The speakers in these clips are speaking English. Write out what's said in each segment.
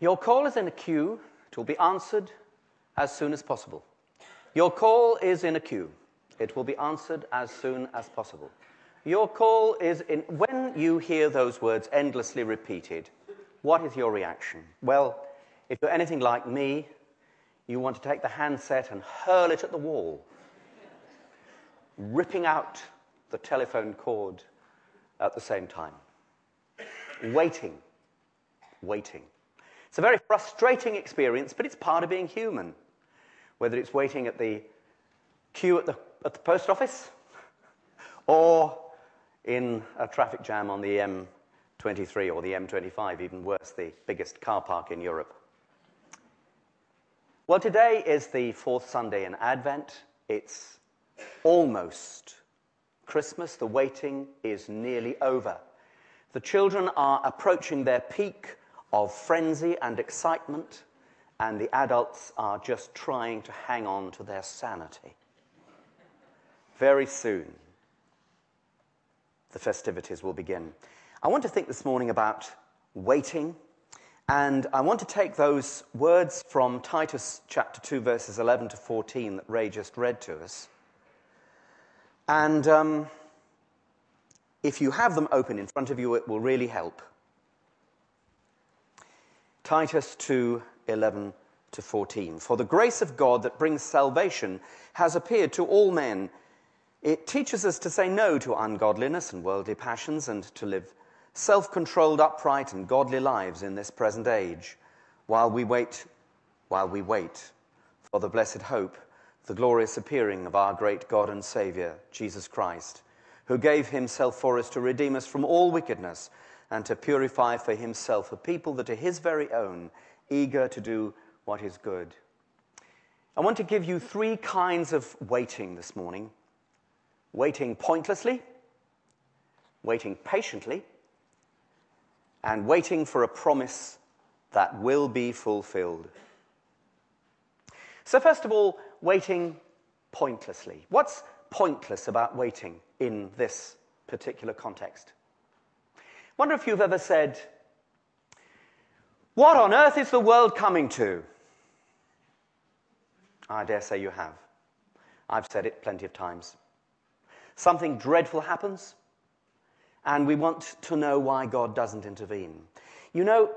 Your call is in a queue. It will be answered as soon as possible. Your call is in a queue. It will be answered as soon as possible. Your call is in. When you hear those words endlessly repeated, what is your reaction? Well, if you're anything like me, you want to take the handset and hurl it at the wall, ripping out the telephone cord at the same time. Waiting, waiting. It's a very frustrating experience, but it's part of being human. Whether it's waiting at the queue at the, at the post office or in a traffic jam on the M23 or the M25, even worse, the biggest car park in Europe. Well, today is the fourth Sunday in Advent. It's almost Christmas. The waiting is nearly over. The children are approaching their peak of frenzy and excitement, and the adults are just trying to hang on to their sanity. Very soon, the festivities will begin. I want to think this morning about waiting, and I want to take those words from Titus chapter 2, verses 11 to 14 that Ray just read to us. And um, if you have them open in front of you, it will really help. Titus 2 11 to 14. For the grace of God that brings salvation has appeared to all men. It teaches us to say no to ungodliness and worldly passions and to live self controlled, upright, and godly lives in this present age while we wait, while we wait for the blessed hope, the glorious appearing of our great God and Savior, Jesus Christ, who gave himself for us to redeem us from all wickedness and to purify for himself a people that are his very own, eager to do what is good. I want to give you three kinds of waiting this morning waiting pointlessly, waiting patiently, and waiting for a promise that will be fulfilled. So, first of all, waiting pointlessly. What's pointless about waiting in this particular context? Wonder if you've ever said, What on earth is the world coming to? I dare say you have. I've said it plenty of times. Something dreadful happens, and we want to know why God doesn't intervene. You know,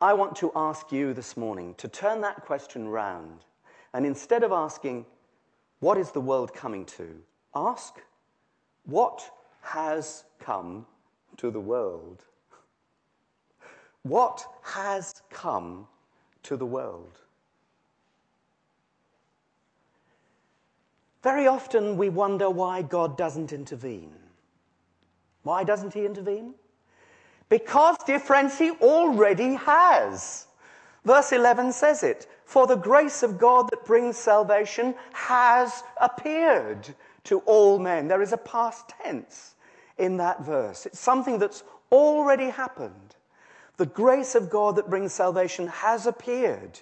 I want to ask you this morning to turn that question round, and instead of asking, What is the world coming to? ask, What has come to the world. What has come to the world? Very often we wonder why God doesn't intervene. Why doesn't He intervene? Because, dear friends, He already has. Verse 11 says it For the grace of God that brings salvation has appeared to all men. There is a past tense in that verse. It's something that's already happened. The grace of God that brings salvation has appeared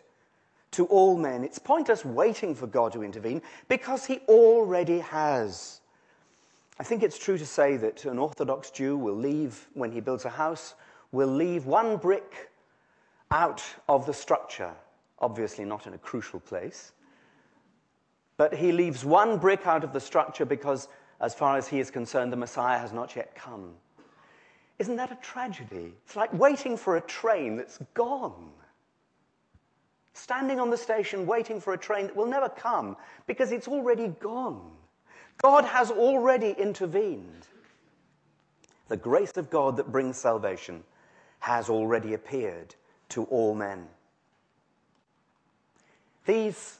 to all men. It's pointless waiting for God to intervene because he already has. I think it's true to say that an Orthodox Jew will leave, when he builds a house, will leave one brick out of the structure, obviously not in a crucial place. But he leaves one brick out of the structure because as far as he is concerned, the Messiah has not yet come. Isn't that a tragedy? It's like waiting for a train that's gone. Standing on the station waiting for a train that will never come because it's already gone. God has already intervened. The grace of God that brings salvation has already appeared to all men. These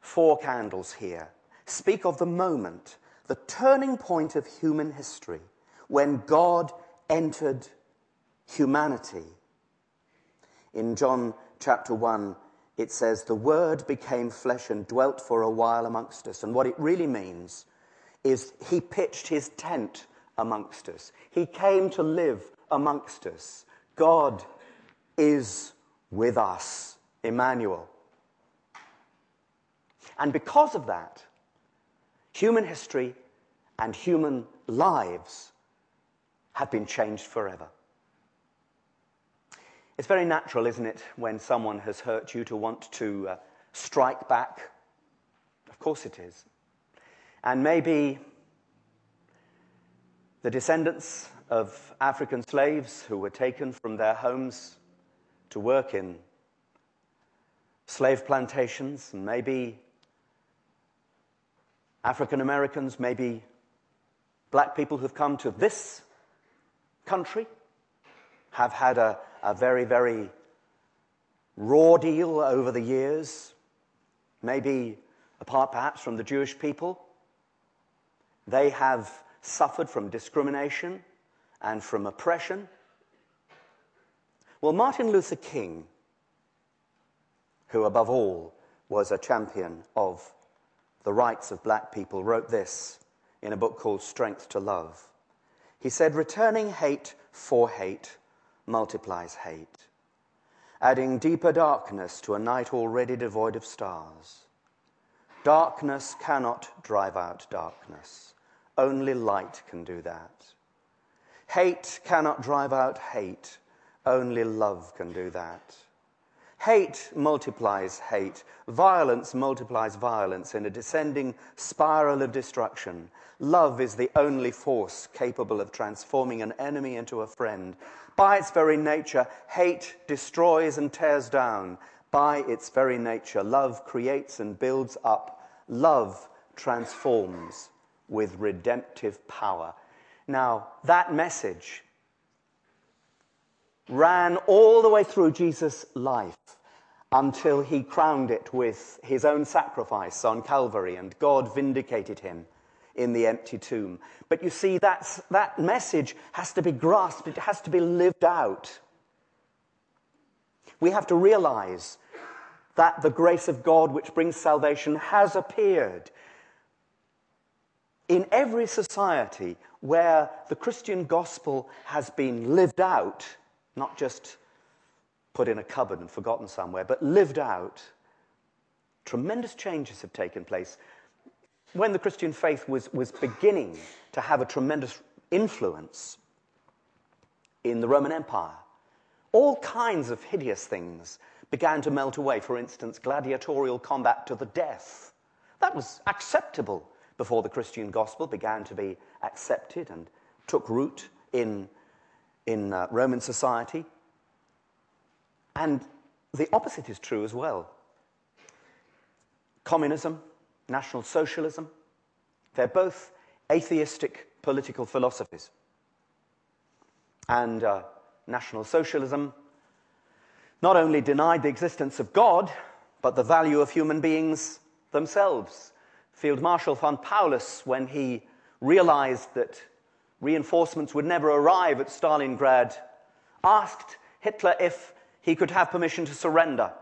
four candles here speak of the moment the turning point of human history when God entered humanity. In John chapter 1, it says, The Word became flesh and dwelt for a while amongst us. And what it really means is he pitched his tent amongst us, he came to live amongst us. God is with us, Emmanuel. And because of that, human history and human lives have been changed forever. It's very natural, isn't it, when someone has hurt you to want to uh, strike back? Of course it is. And maybe the descendants of African slaves who were taken from their homes to work in slave plantations, and maybe African Americans, maybe black people who've come to this country, have had a, a very, very raw deal over the years, maybe apart perhaps from the Jewish people. They have suffered from discrimination and from oppression. Well, Martin Luther King, who above all was a champion of the rights of black people, wrote this in a book called Strength to Love. He said, Returning hate for hate multiplies hate, adding deeper darkness to a night already devoid of stars. Darkness cannot drive out darkness. Only light can do that. Hate cannot drive out hate. Only love can do that. Hate multiplies hate. Violence multiplies violence in a descending spiral of destruction. Love is the only force capable of transforming an enemy into a friend. By its very nature, hate destroys and tears down. By its very nature, love creates and builds up. Love transforms with redemptive power. Now, that message ran all the way through Jesus' life until he crowned it with his own sacrifice on Calvary, and God vindicated him in the empty tomb. But you see, that's, that message has to be grasped, it has to be lived out. We have to realize that the grace of God, which brings salvation, has appeared in every society where the Christian gospel has been lived out, not just put in a cupboard and forgotten somewhere, but lived out, tremendous changes have taken place. When the Christian faith was, was beginning to have a tremendous influence in the Roman Empire, all kinds of hideous things began to melt away. For instance, gladiatorial combat to the death. That was acceptable before the Christian gospel began to be accepted and took root in, in uh, Roman society. And the opposite is true as well. Communism, National Socialism, they're both atheistic political philosophies. And uh, National Socialism not only denied the existence of God, but the value of human beings themselves Field Marshal von Paulus, when he realized that reinforcements would never arrive at Stalingrad, asked Hitler if he could have permission to surrender.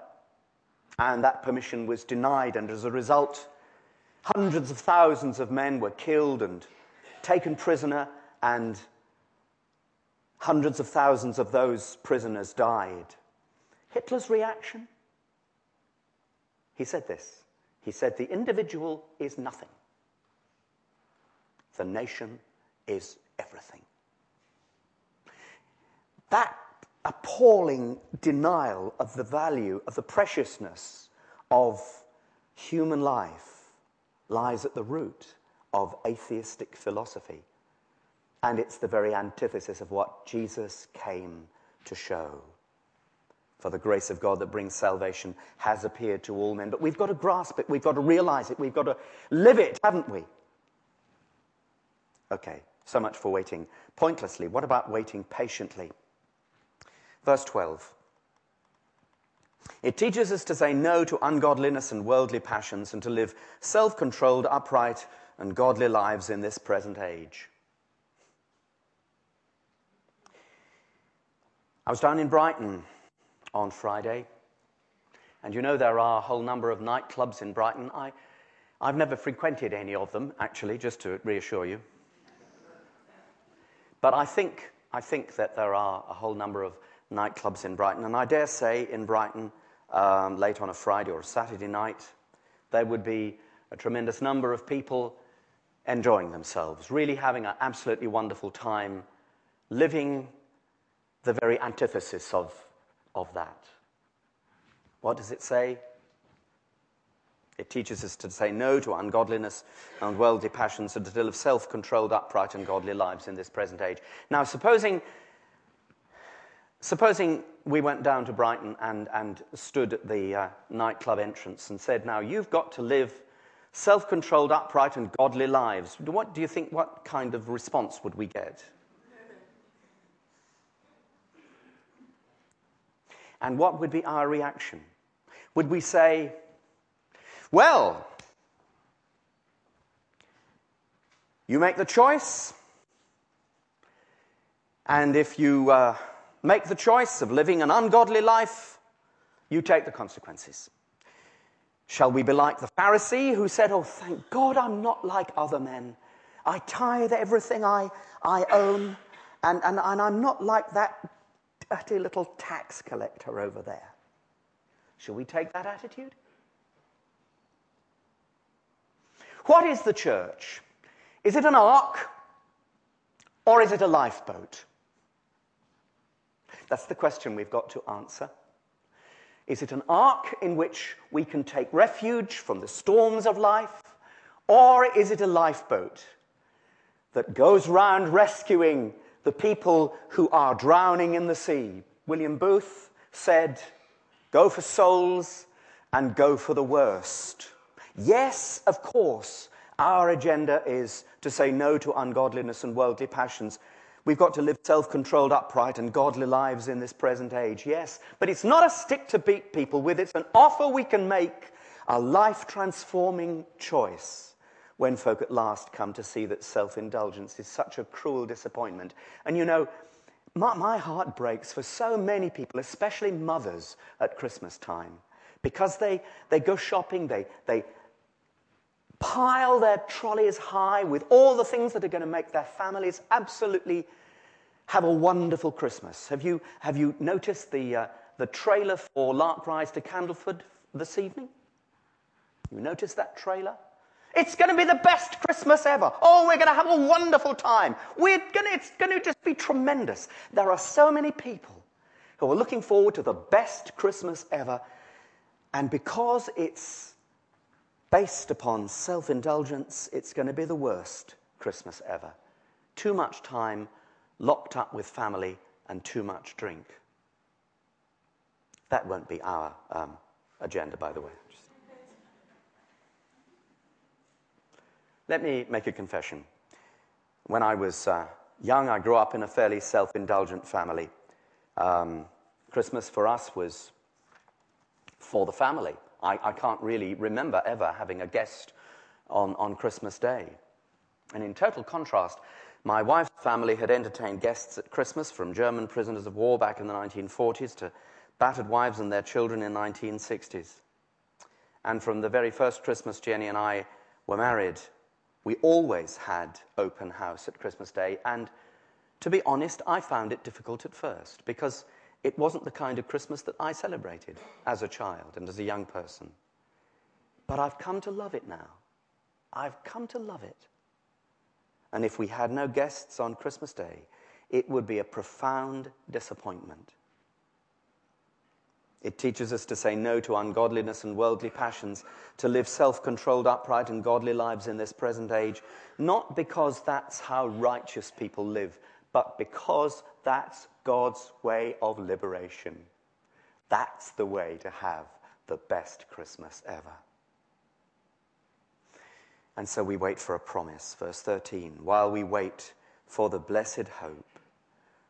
And that permission was denied, and as a result, hundreds of thousands of men were killed and taken prisoner, and hundreds of thousands of those prisoners died. Hitler's reaction? He said this he said, The individual is nothing, the nation is everything. That appalling denial of the value, of the preciousness of human life lies at the root of atheistic philosophy. And it's the very antithesis of what Jesus came to show. For the grace of God that brings salvation has appeared to all men. But we've got to grasp it, we've got to realize it, we've got to live it, haven't we? Okay, so much for waiting pointlessly. What about waiting patiently? Verse 12. It teaches us to say no to ungodliness and worldly passions and to live self controlled, upright, and godly lives in this present age. I was down in Brighton on Friday. And you know, there are a whole number of nightclubs in Brighton. I, I've never frequented any of them, actually, just to reassure you. But I think, I think that there are a whole number of nightclubs in Brighton. And I dare say in Brighton, um, late on a Friday or a Saturday night, there would be a tremendous number of people enjoying themselves, really having an absolutely wonderful time, living the very antithesis of of that. What does it say? It teaches us to say no to ungodliness and worldly passions and to live self controlled, upright, and godly lives in this present age. Now, supposing, supposing we went down to Brighton and, and stood at the uh, nightclub entrance and said, Now, you've got to live self controlled, upright, and godly lives. What do you think, what kind of response would we get? And what would be our reaction? Would we say, well, you make the choice, and if you uh, make the choice of living an ungodly life, you take the consequences. Shall we be like the Pharisee who said, Oh, thank God I'm not like other men. I tithe everything I, I own, and, and, and I'm not like that dirty little tax collector over there. Shall we take that attitude? What is the church? Is it an ark or is it a lifeboat? That's the question we've got to answer. Is it an ark in which we can take refuge from the storms of life? Or is it a lifeboat that goes round rescuing the people who are drowning in the sea? William Booth said, Go for souls and go for the worst. Yes, of course, our agenda is to say no to ungodliness and worldly passions. We've got to live self controlled, upright, and godly lives in this present age, yes. But it's not a stick to beat people with, it's an offer we can make, a life transforming choice when folk at last come to see that self indulgence is such a cruel disappointment. And you know, my, my, heart breaks for so many people, especially mothers at Christmas time, because they, they go shopping, they, they, pile their trolleys high with all the things that are going to make their families absolutely have a wonderful Christmas. Have you, have you noticed the, uh, the trailer for Lark Rise to Candleford this evening? You noticed that trailer? It's going to be the best Christmas ever. Oh, we're going to have a wonderful time. We're going to, it's going to just be tremendous. There are so many people who are looking forward to the best Christmas ever. And because it's based upon self indulgence, it's going to be the worst Christmas ever. Too much time locked up with family and too much drink. That won't be our um, agenda, by the way. Just... Let me make a confession. When I was uh, young, I grew up in a fairly self indulgent family. Um, Christmas for us was for the family. I, I can't really remember ever having a guest on, on Christmas Day. And in total contrast, my wife's family had entertained guests at Christmas from German prisoners of war back in the 1940s to battered wives and their children in the 1960s. And from the very first Christmas Jenny and I were married, we always had open house at Christmas Day. And to be honest, I found it difficult at first because it wasn't the kind of Christmas that I celebrated as a child and as a young person. But I've come to love it now. I've come to love it. And if we had no guests on Christmas Day, it would be a profound disappointment. It teaches us to say no to ungodliness and worldly passions, to live self controlled, upright, and godly lives in this present age, not because that's how righteous people live, but because that's God's way of liberation. That's the way to have the best Christmas ever. And so we wait for a promise. Verse 13 while we wait for the blessed hope,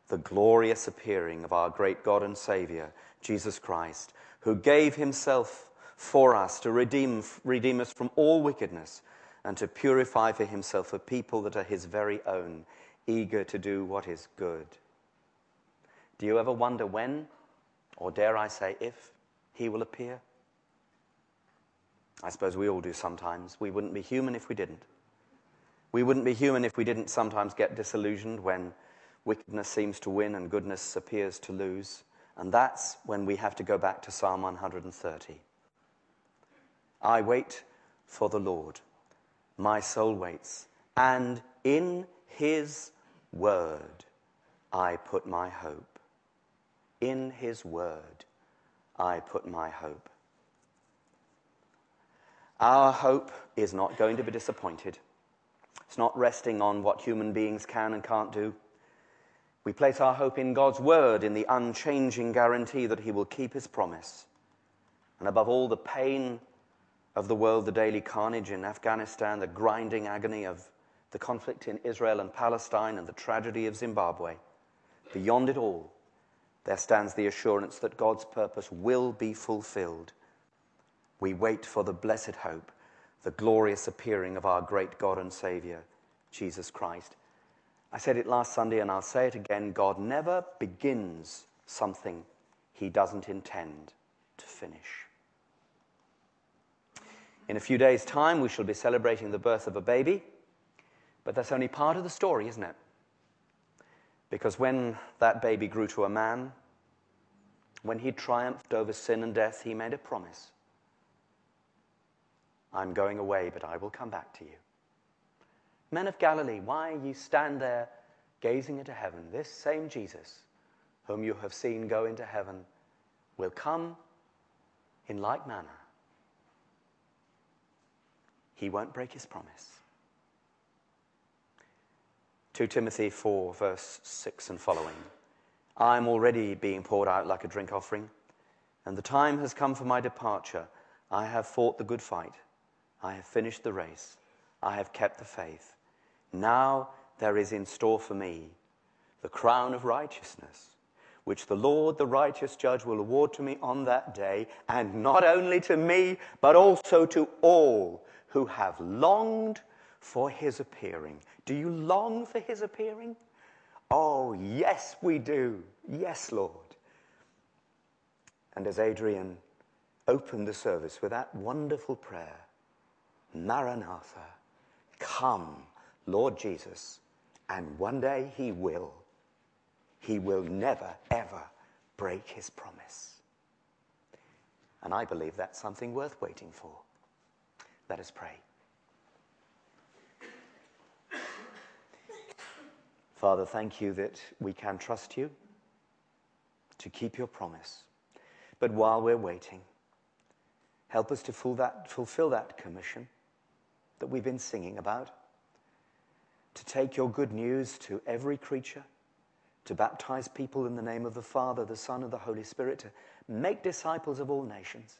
the glorious appearing of our great God and Savior, Jesus Christ, who gave himself for us to redeem, redeem us from all wickedness and to purify for himself a people that are his very own, eager to do what is good. Do you ever wonder when, or dare I say if, he will appear? I suppose we all do sometimes. We wouldn't be human if we didn't. We wouldn't be human if we didn't sometimes get disillusioned when wickedness seems to win and goodness appears to lose. And that's when we have to go back to Psalm 130. I wait for the Lord. My soul waits. And in his word I put my hope. In his word I put my hope. Our hope is not going to be disappointed. It's not resting on what human beings can and can't do. We place our hope in God's word, in the unchanging guarantee that He will keep His promise. And above all, the pain of the world, the daily carnage in Afghanistan, the grinding agony of the conflict in Israel and Palestine, and the tragedy of Zimbabwe, beyond it all, there stands the assurance that God's purpose will be fulfilled. We wait for the blessed hope, the glorious appearing of our great God and Savior, Jesus Christ. I said it last Sunday and I'll say it again God never begins something he doesn't intend to finish. In a few days' time, we shall be celebrating the birth of a baby, but that's only part of the story, isn't it? Because when that baby grew to a man, when he triumphed over sin and death, he made a promise I'm going away, but I will come back to you. Men of Galilee, why you stand there gazing into heaven? This same Jesus, whom you have seen go into heaven, will come in like manner. He won't break his promise. 2 Timothy 4, verse 6 and following. I am already being poured out like a drink offering, and the time has come for my departure. I have fought the good fight. I have finished the race. I have kept the faith. Now there is in store for me the crown of righteousness, which the Lord, the righteous judge, will award to me on that day, and not only to me, but also to all who have longed for his appearing. Do you long for his appearing? Oh, yes, we do. Yes, Lord. And as Adrian opened the service with that wonderful prayer, Maranatha, come, Lord Jesus. And one day he will. He will never, ever break his promise. And I believe that's something worth waiting for. Let us pray. Father, thank you that we can trust you to keep your promise. But while we're waiting, help us to fulfill that commission that we've been singing about. To take your good news to every creature, to baptize people in the name of the Father, the Son, and the Holy Spirit, to make disciples of all nations,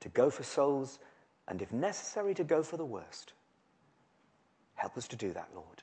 to go for souls, and if necessary, to go for the worst. Help us to do that, Lord.